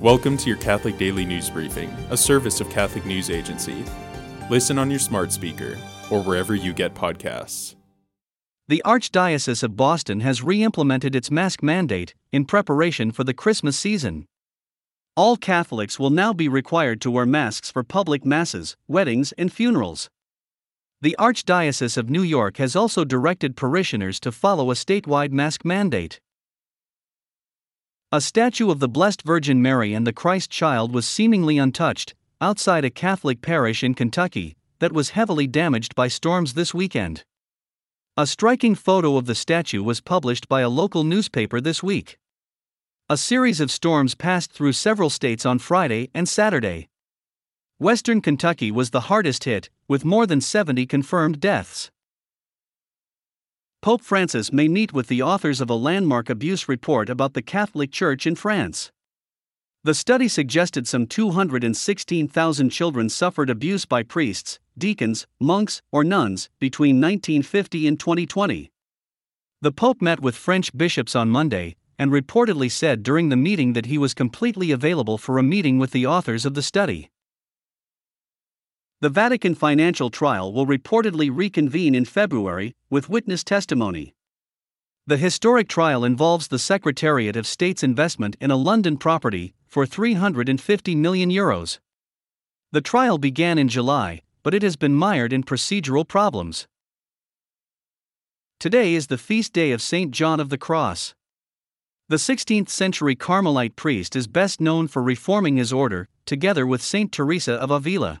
Welcome to your Catholic Daily News Briefing, a service of Catholic News Agency. Listen on your smart speaker or wherever you get podcasts. The Archdiocese of Boston has re implemented its mask mandate in preparation for the Christmas season. All Catholics will now be required to wear masks for public masses, weddings, and funerals. The Archdiocese of New York has also directed parishioners to follow a statewide mask mandate. A statue of the Blessed Virgin Mary and the Christ child was seemingly untouched, outside a Catholic parish in Kentucky, that was heavily damaged by storms this weekend. A striking photo of the statue was published by a local newspaper this week. A series of storms passed through several states on Friday and Saturday. Western Kentucky was the hardest hit, with more than 70 confirmed deaths. Pope Francis may meet with the authors of a landmark abuse report about the Catholic Church in France. The study suggested some 216,000 children suffered abuse by priests, deacons, monks, or nuns between 1950 and 2020. The Pope met with French bishops on Monday and reportedly said during the meeting that he was completely available for a meeting with the authors of the study. The Vatican financial trial will reportedly reconvene in February, with witness testimony. The historic trial involves the Secretariat of State's investment in a London property for 350 million euros. The trial began in July, but it has been mired in procedural problems. Today is the feast day of St. John of the Cross. The 16th century Carmelite priest is best known for reforming his order, together with St. Teresa of Avila.